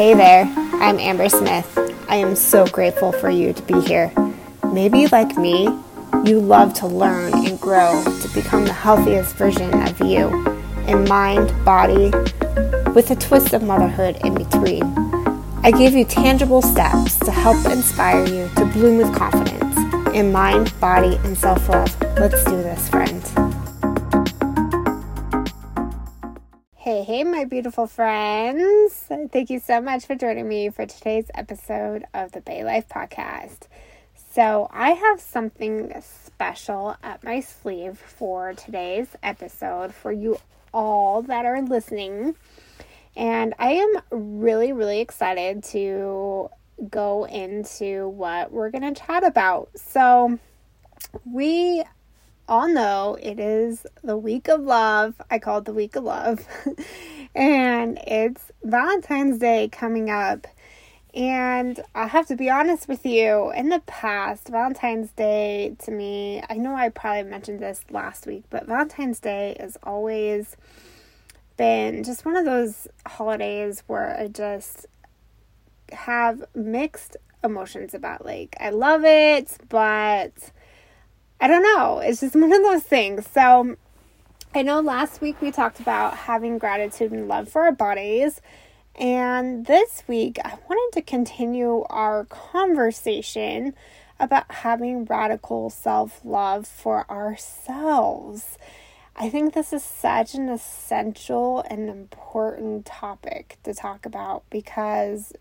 Hey there, I'm Amber Smith. I am so grateful for you to be here. Maybe, like me, you love to learn and grow to become the healthiest version of you in mind, body, with a twist of motherhood in between. I give you tangible steps to help inspire you to bloom with confidence in mind, body, and self love. Let's do this, friend. Hey, my beautiful friends. Thank you so much for joining me for today's episode of the Bei Life Podcast. So, I have something special up my sleeve for today's episode for you all that are listening. And I am really, really excited to go into what we're going to chat about. So, we all know it is the week of love. I call it the week of love. and it's Valentine's Day coming up. And I have to be honest with you, in the past, Valentine's Day to me, I know I probably mentioned this last week, but Valentine's Day has always been just one of those holidays where I just have mixed emotions about. Like, I love it, but I don't know. It's just one of those things. So I know last week we talked about having gratitude and love for our bodies. And this week I wanted to continue our conversation about having radical self love for ourselves. I think this is such an essential and important topic to talk about because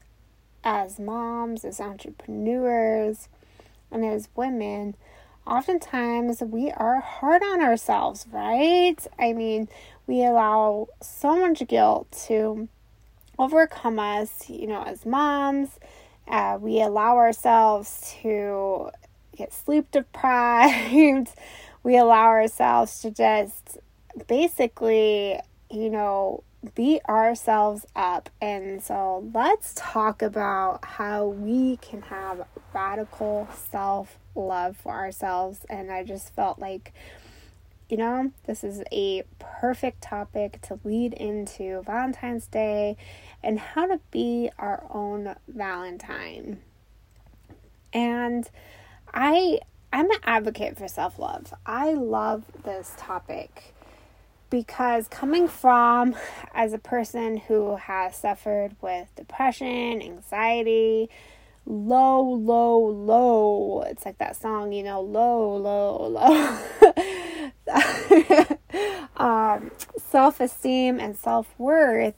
as moms, as entrepreneurs, and as women, oftentimes we are hard on ourselves, right? I mean, we allow so much guilt to overcome us, you know, as moms. Uh, we allow ourselves to get sleep deprived. we allow ourselves to just basically, you know, beat ourselves up. And so let's talk about how we can have radical self love for ourselves. And I just felt like, you know, this is a perfect topic to lead into Valentine's Day and how to be our own Valentine. And I I'm an advocate for self-love. I love this topic because coming from as a person who has suffered with depression, anxiety, low, low, low. It's like that song, you know, low, low, low. um, self esteem and self worth.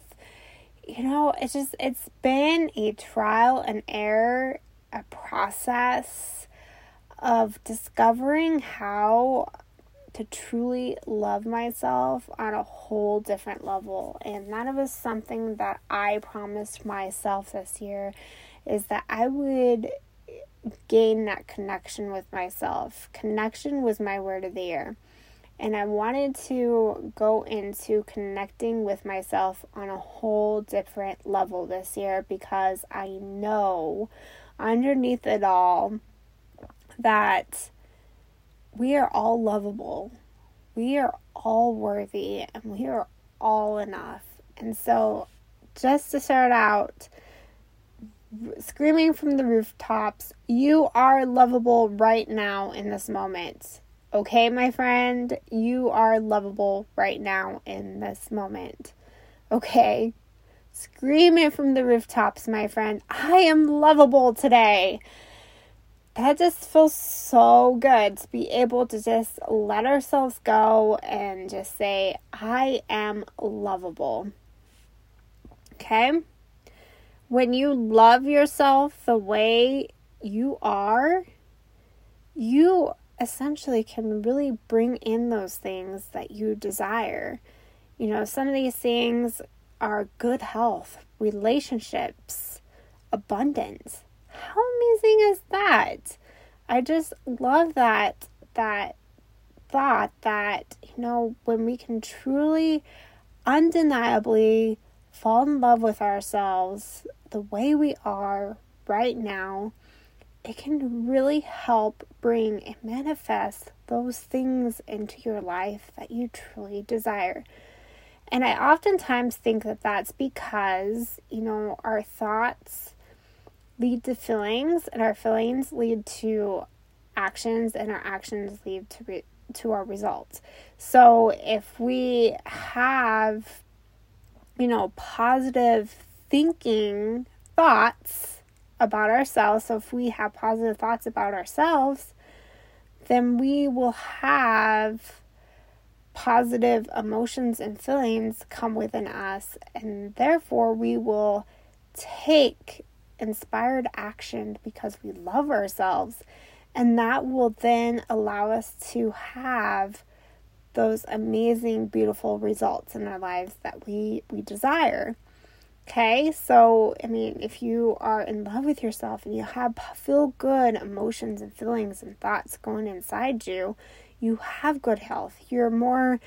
You know, it's just, it's been a trial and error, a process of discovering how to truly love myself on a whole different level. And that was something that I promised myself this year is that I would gain that connection with myself. Connection was my word of the year. And I wanted to go into connecting with myself on a whole different level this year because I know underneath it all that we are all lovable. We are all worthy and we are all enough. And so, just to start out, screaming from the rooftops, you are lovable right now in this moment. Okay, my friend, you are lovable right now in this moment. Okay, scream it from the rooftops, my friend. I am lovable today that just feels so good to be able to just let ourselves go and just say, I am lovable. Okay? When you love yourself the way you are, you essentially can really bring in those things that you desire. You know, some of these things are good health, relationships, abundance how amazing is that? I just love that that thought that you know when we can truly undeniably fall in love with ourselves the way we are right now it can really help bring and manifest those things into your life that you truly desire And I oftentimes think that that's because, you know, our thoughts lead to feelings and our feelings lead to actions and our actions lead to re- to our results. So if we have you know positive thinking thoughts about ourselves, so if we have positive thoughts about ourselves, then we will have positive emotions and feelings come within us, and therefore we will take inspired action because we love ourselves. And that will then allow us to have those amazing, beautiful results in our lives that we, we desire. Okay, so I mean, if you are in love with yourself and you have feel good emotions and feelings and thoughts going inside you, you have good health. You're more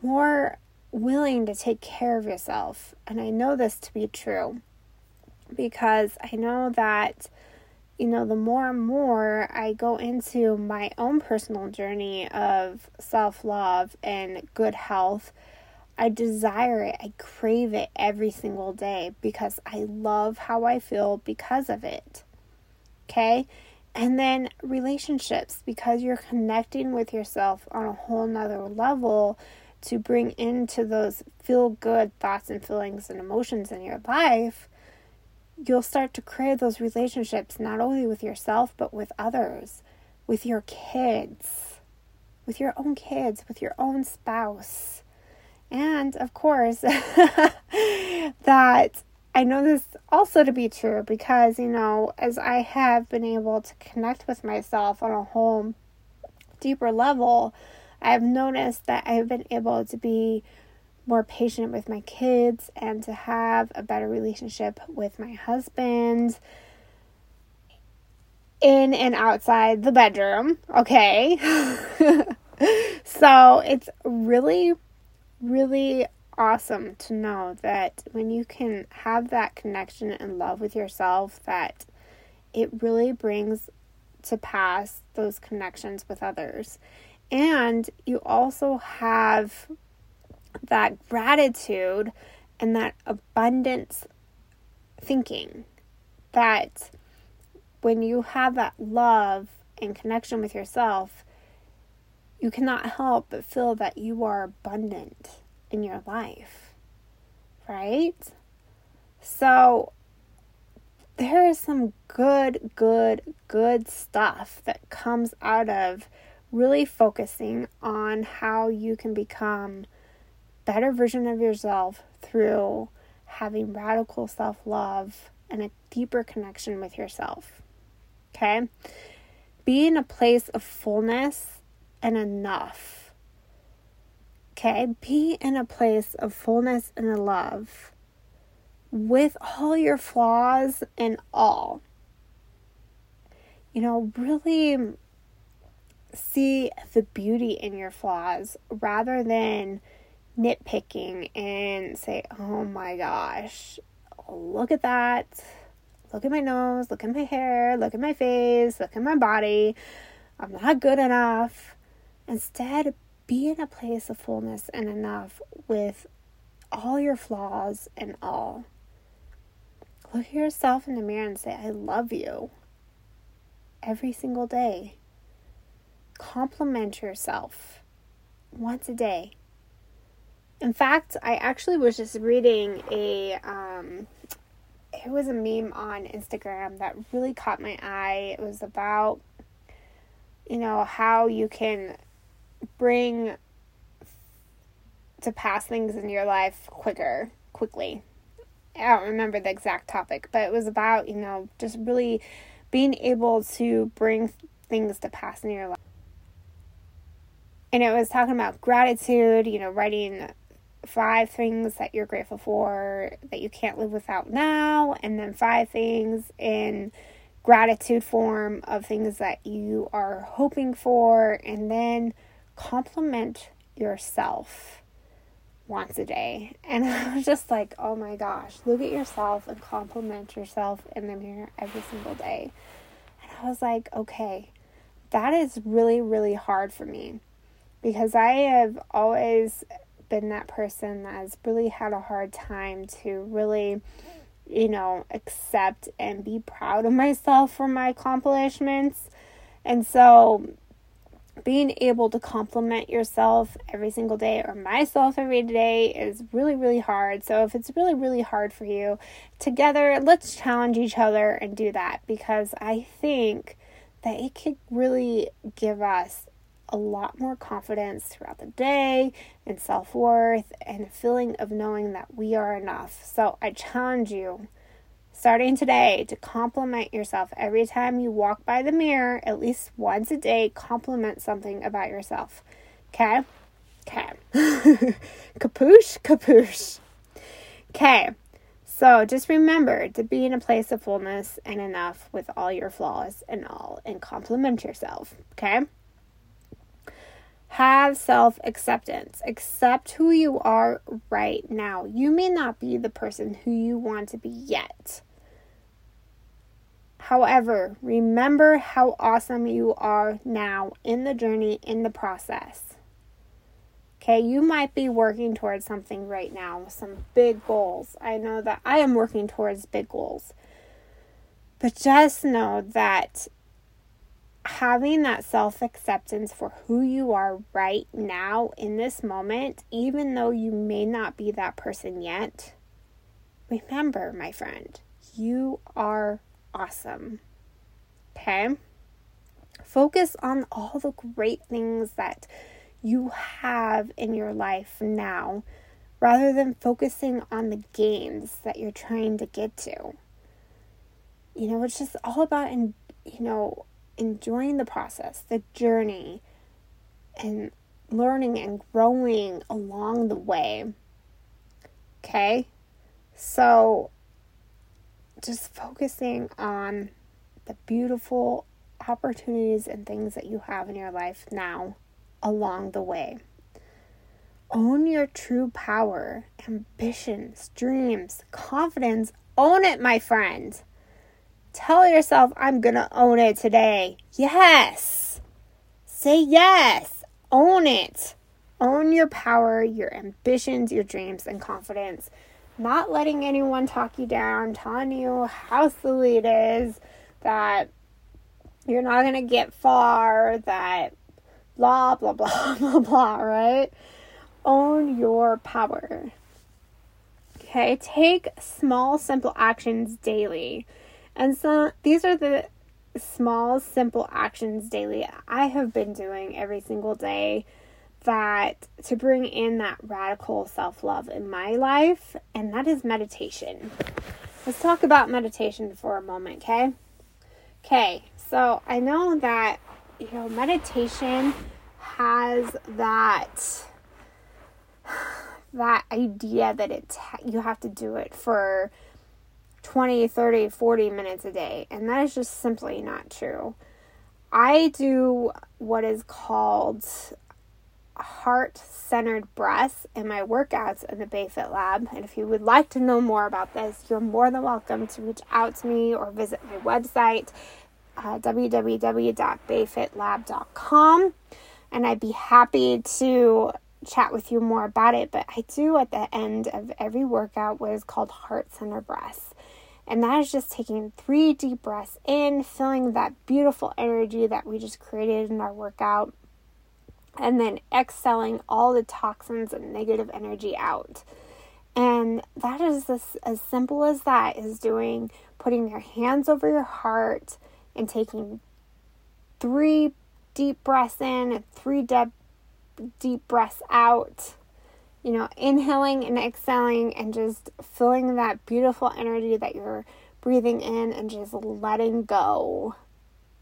more willing to take care of yourself. And I know this to be true because I know that you know, the more and more I go into my own personal journey of self love and good health, I desire it. I crave it every single day because I love how I feel because of it. Okay? And then relationships, because you're connecting with yourself on a whole nother level to bring into those feel good thoughts and feelings and emotions in your life, you'll start to crave those relationships not only with yourself, but with others, with your kids, with your own kids, with your own spouse. And of course, that I know this also to be true because, you know, as I have been able to connect with myself on a whole deeper level, I have noticed that I've been able to be more patient with my kids and to have a better relationship with my husband in and outside the bedroom. Okay. so it's really, really awesome to know that when you can have that connection and love with yourself, that it really brings to pass those connections with others. And you also have that gratitude and that abundance thinking that when you have that love and connection with yourself, you cannot help but feel that you are abundant in your life, right? So, there is some good, good, good stuff that comes out of really focusing on how you can become better version of yourself through having radical self love and a deeper connection with yourself. Okay? Be in a place of fullness and enough. Okay? Be in a place of fullness and love with all your flaws and all. You know, really see the beauty in your flaws rather than nitpicking and say, oh my gosh, look at that. Look at my nose, look at my hair, look at my face, look at my body. I'm not good enough. Instead, be in a place of fullness and enough with all your flaws and all. Look at yourself in the mirror and say, I love you every single day. Compliment yourself once a day. In fact, I actually was just reading a um, it was a meme on Instagram that really caught my eye. It was about you know how you can bring to pass things in your life quicker, quickly. I don't remember the exact topic, but it was about, you know, just really being able to bring things to pass in your life. And it was talking about gratitude, you know, writing five things that you're grateful for that you can't live without now, and then five things in gratitude form of things that you are hoping for, and then compliment yourself once a day. And I was just like, oh my gosh, look at yourself and compliment yourself in the mirror every single day. And I was like, okay, that is really, really hard for me because I have always been that person that has really had a hard time to really, you know, accept and be proud of myself for my accomplishments. And so being able to compliment yourself every single day or myself every day is really, really hard. So, if it's really, really hard for you, together, let's challenge each other and do that because I think that it could really give us a lot more confidence throughout the day and self worth and a feeling of knowing that we are enough. So, I challenge you starting today to compliment yourself every time you walk by the mirror, at least once a day, compliment something about yourself. Okay? Okay. Capuche, capuche. Okay. So just remember to be in a place of fullness and enough with all your flaws and all and compliment yourself. Okay? Have self acceptance. Accept who you are right now. You may not be the person who you want to be yet. However, remember how awesome you are now in the journey, in the process. Okay, you might be working towards something right now, some big goals. I know that I am working towards big goals. But just know that having that self acceptance for who you are right now in this moment, even though you may not be that person yet, remember, my friend, you are awesome. Okay? Focus on all the great things that you have in your life now rather than focusing on the gains that you're trying to get to. You know, it's just all about, in, you know, enjoying the process, the journey, and learning and growing along the way. Okay? So, just focusing on the beautiful opportunities and things that you have in your life now along the way. Own your true power, ambitions, dreams, confidence. Own it, my friend. Tell yourself, I'm going to own it today. Yes. Say yes. Own it. Own your power, your ambitions, your dreams, and confidence not letting anyone talk you down, telling you how silly it is, that you're not going to get far, that blah, blah, blah, blah, blah, right? Own your power. Okay, take small, simple actions daily. And so these are the small, simple actions daily I have been doing every single day that to bring in that radical self love in my life, and that is meditation. Let's talk about meditation for a moment, okay? Okay, so I know that you know meditation has that that idea that it you have to do it for 20, 30, 40 minutes a day, and that is just simply not true. I do what is called heart centered breaths in my workouts in the Bei Fit Lab. And if you would like to know more about this, you're more than welcome to reach out to me or visit my website, uh, www.beifitlab.com. And I'd be happy to chat with you more about it. But I do at the end of every workout what is called heart centered breaths. And that is just taking three deep breaths in, feeling that beautiful energy that we just created in our workout and then exhaling all the toxins and negative energy out. And that is as, as simple as that is doing putting your hands over your heart and taking three deep breaths in and three deep deep breaths out. You know, inhaling and exhaling and just feeling that beautiful energy that you're breathing in and just letting go.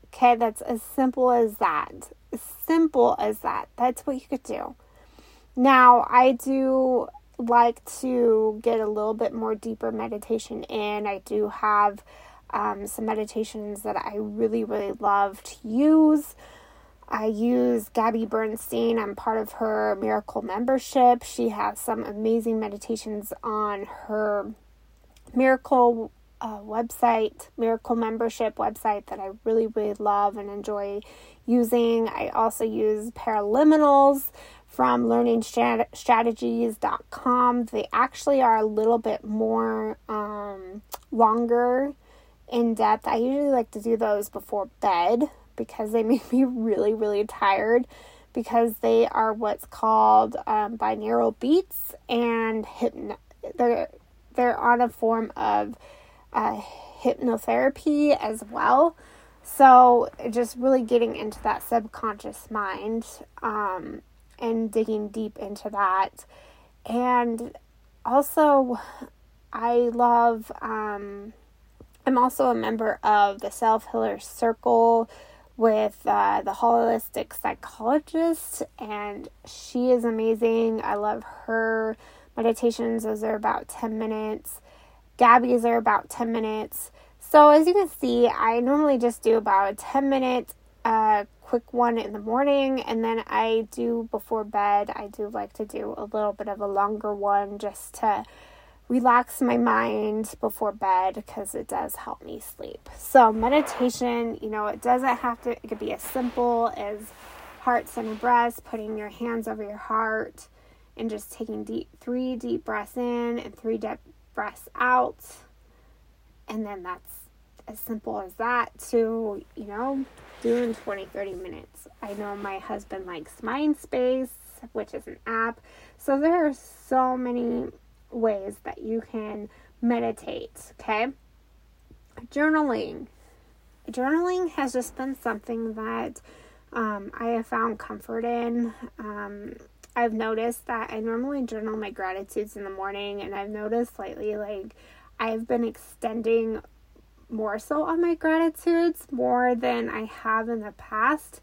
Okay, that's as simple as that simple as that. That's what you could do. Now, I do like to get a little bit more deeper meditation in. I do have um, some meditations that I really, really love to use. I use Gabby Bernstein. I'm part of her Miracle membership. She has some amazing meditations on her Miracle uh, website, Miracle membership website that I really, really love and enjoy using. I also use paraliminals from learningstrategies.com. They actually are a little bit more um, longer in depth. I usually like to do those before bed because they make me really, really tired because they are what's called um, binaural beats and hypno. They're they're on a form of uh, hypnotherapy as well. So just really getting into that subconscious mind um, and digging deep into that, and also I love. Um, I'm also a member of the Self Healer Circle with uh, the holistic psychologist, and she is amazing. I love her meditations. Those are about 10 minutes. Gabby's are about 10 minutes. So, as you can see, I normally just do about a 10 minute uh, quick one in the morning, and then I do before bed. I do like to do a little bit of a longer one just to relax my mind before bed because it does help me sleep. So, meditation, you know, it doesn't have to, it could be as simple as heart center breaths, putting your hands over your heart and just taking deep, three deep breaths in and three deep out. And then that's as simple as that to, you know, doing 20, 30 minutes. I know my husband likes Mindspace, which is an app. So there are so many ways that you can meditate, okay? Journaling. Journaling has just been something that um, I have found comfort in. Um, I've noticed that I normally journal my gratitudes in the morning, and I've noticed lately, like, I've been extending more so on my gratitudes more than I have in the past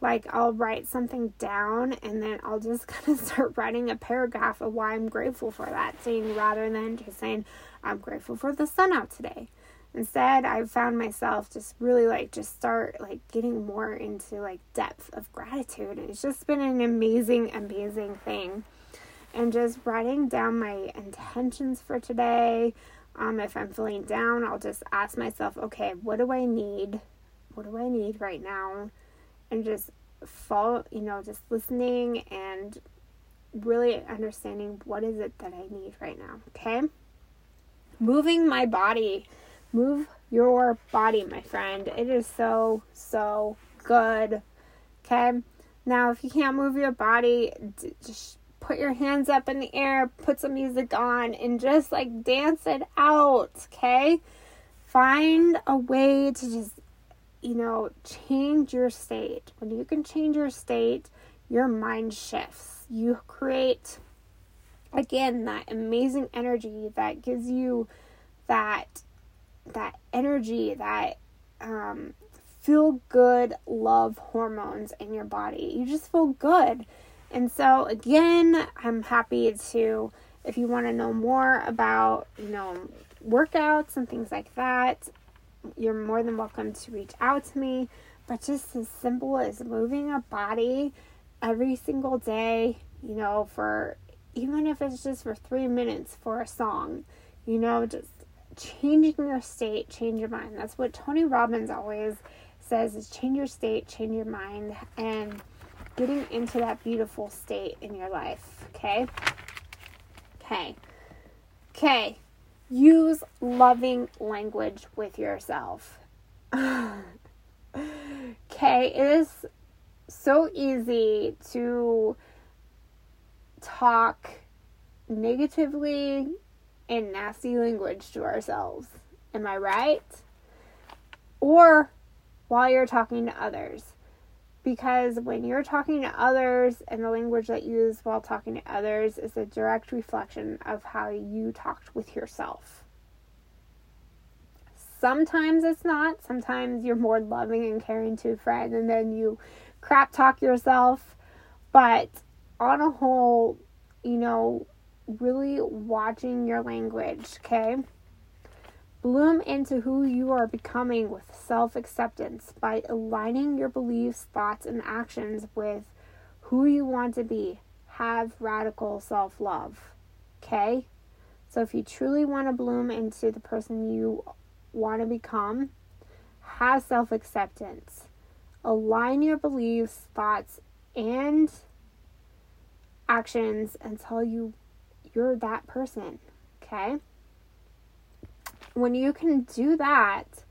like I'll write something down and then I'll just kind of start writing a paragraph of why I'm grateful for that thing rather than just saying I'm grateful for the sun out today. Instead, I've found myself just really like just start like getting more into like depth of gratitude. And it's just been an amazing, amazing thing. And just writing down my intentions for today. Um, if I'm feeling down, I'll just ask myself, okay, what do I need? What do I need right now? and just follow, you know, just listening and really understanding what is it that I need right now, okay? Moving my body. Move your body, my friend. It is so, so good. Okay? Now, if you can't move your body, just put your hands up in the air, put some music on, and just like dance it out. Okay? Find a way to just you know, change your state. When you can change your state, your mind shifts. You create, again, that amazing energy that gives you that that energy, that um, feel good love hormones in your body. You just feel good. And so, again, I'm happy to, if you want to know more about, you know, workouts and things like that, you're more than welcome to reach out to me. But just as simple as moving a body every single day, you know, for even if it's just for three minutes for a song, you know, just changing your state, change your mind. That's what Tony Robbins always says is change your state, change your mind, and getting into that beautiful state in your life. Okay? Okay. Okay. Use loving language with yourself. okay, it is so easy to talk negatively and nasty language to ourselves. Am I right? Or while you're talking to others because when you're talking to others and the language that you use while talking to others is a direct reflection of how you talked with yourself. Sometimes it's not. Sometimes you're more loving and caring to a friend and then you crap talk yourself. But on a whole, you know, really watching your language, okay? Bloom into who you are becoming with self acceptance by aligning your beliefs, thoughts, and actions with who you want to be. Have radical self love. Okay? So, if you truly want to bloom into the person you want to become, have self acceptance. Align your beliefs, thoughts, and actions until you you're that person, okay? When you can do that,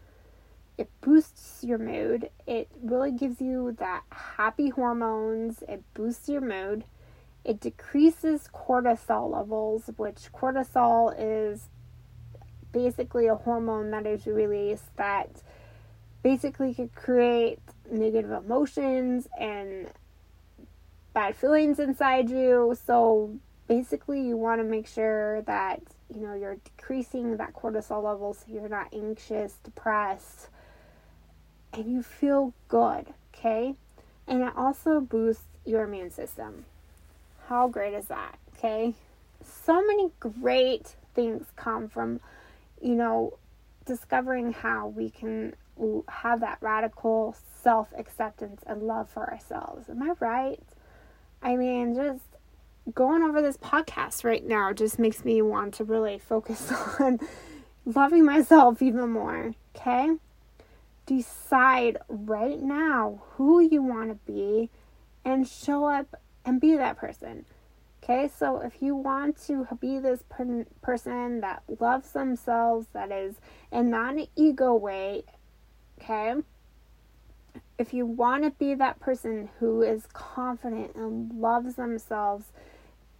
it boosts your mood. It really gives you that happy hormones. It boosts your mood. It decreases cortisol levels, which cortisol is basically a hormone that is released that basically could create negative emotions and bad feelings inside you. So basically you want to make sure that you know you're decreasing that cortisol level so you're not anxious, depressed, and you feel good, okay? And it also boosts your immune system. How great is that? Okay? So many great things come from you know discovering how we can have that radical self acceptance and love for ourselves. Am I right? I mean, just going over this podcast right now just makes me want to really focus on loving myself even more. Okay? Decide right now who you want to be and show up and be that person. Okay, so if you want to be this per- person that loves themselves, that is in not an ego way, okay, if you want to be that person who is confident and loves themselves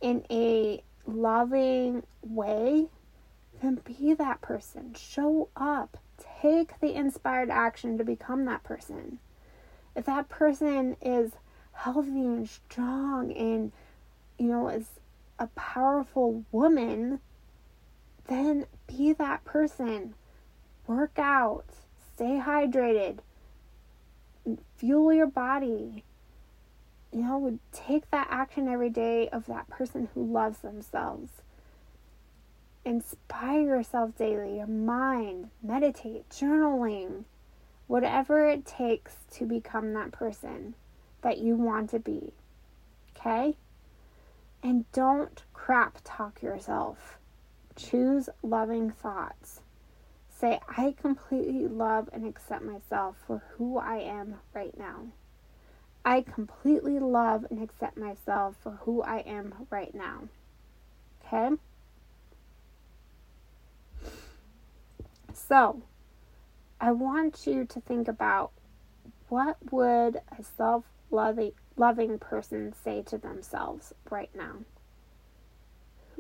in a loving way, then be that person. Show up. Take the inspired action to become that person. If that person is healthy and strong and, you know, is a powerful woman, then be that person. Work out. Stay hydrated fuel your body. You know, take that action every day of that person who loves themselves. Inspire yourself daily, your mind, meditate, journaling, whatever it takes to become that person that you want to be. Okay? And don't crap talk yourself. Choose loving thoughts. Say, I completely love and accept myself for who I am right now. I completely love and accept myself for who I am right now. Okay? So, I want you to think about what would a self-loving loving person say to themselves right now?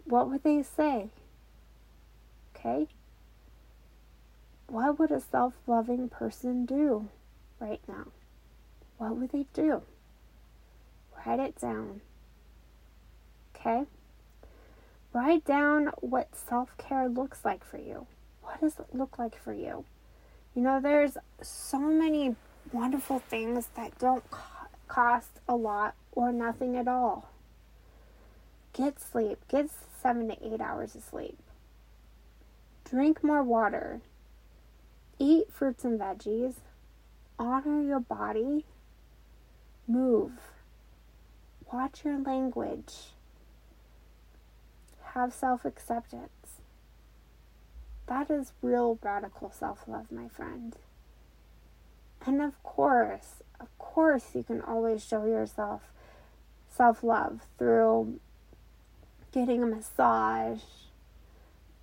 What would they say? Okay? what would a self loving person do right now? What would they do? Write it down. Okay? Write down what self care looks like for you. What does it look like for you? You know, there's so many wonderful things that don't co- cost a lot or nothing at all. Get sleep. Get seven to eight hours of sleep. Drink more water. Eat fruits and veggies. Honor your body. Move. Watch your language. Have self acceptance. That is real radical self love, my friend. And of course, of course, you can always show yourself self love through getting a massage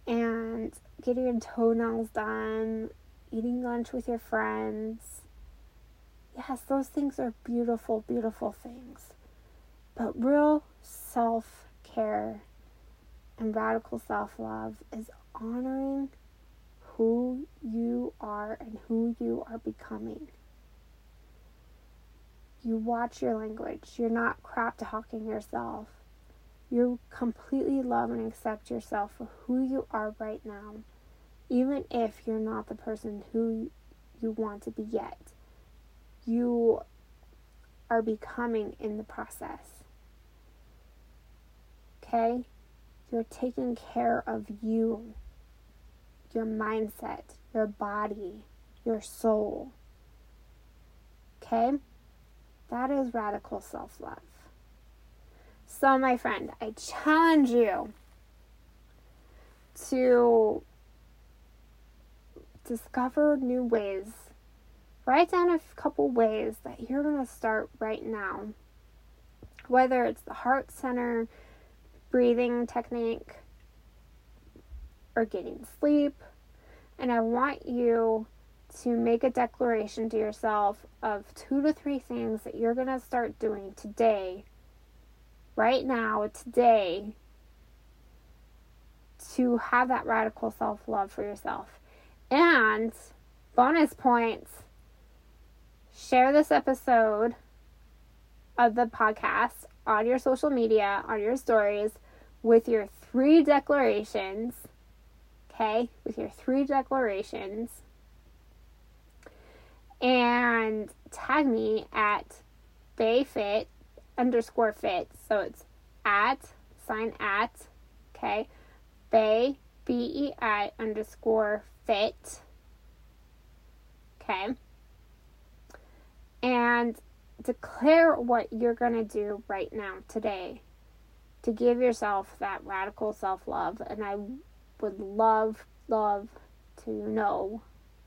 and getting your toenails done eating lunch with your friends. Yes, those things are beautiful, beautiful things. But real self care and radical self love is honoring who you are and who you are becoming. You watch your language. You're not crap talking yourself. You completely love and accept yourself for who you are right now even if you're not the person who you want to be yet, you are becoming in the process. Okay? You're taking care of you, your mindset, your body, your soul. Okay? That is radical self love. So, my friend, I challenge you to discover new ways. Write down a couple ways that you're going to start right now whether it's the heart center breathing technique or getting sleep. And I want you to make a declaration to yourself of two to three things that you're going to start doing today, right now, today, to have that radical self love for yourself. And bonus points share this episode of the podcast on your social media, on your stories, with your three declarations. Okay, with your three declarations. And tag me at bayfit underscore fit. So it's at, sign at, okay, bay, B E I underscore fit. Okay. And declare what you're going to do right now, today, to give yourself that radical self love. And I would love, love to know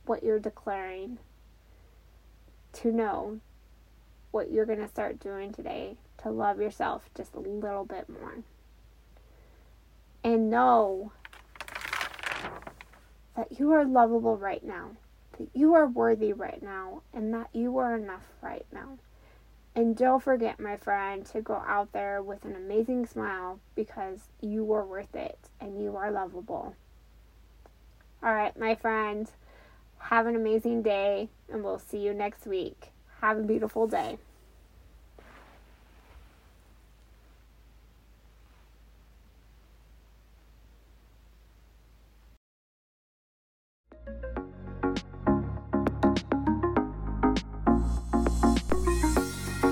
what you're declaring, to know what you're going to start doing today to love yourself just a little bit more. And know that you are lovable right now, that you are worthy right now, and that you are enough right now. And don't forget, my friend, to go out there with an amazing smile because you are worth it and you are lovable. All right, my friend, have an amazing day and we'll see you next week. Have a beautiful day.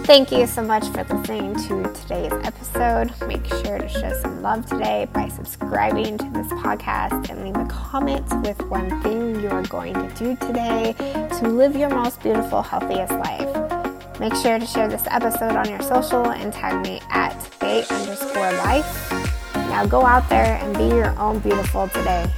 Thank you so much for listening to today's episode. Make sure to show some love today by subscribing to this podcast and leave a comment with one thing you are going to do today to live your most beautiful, healthiest life. Make sure to share this episode on your social and tag me at bay underscore life. Now go out there and be your own beautiful today.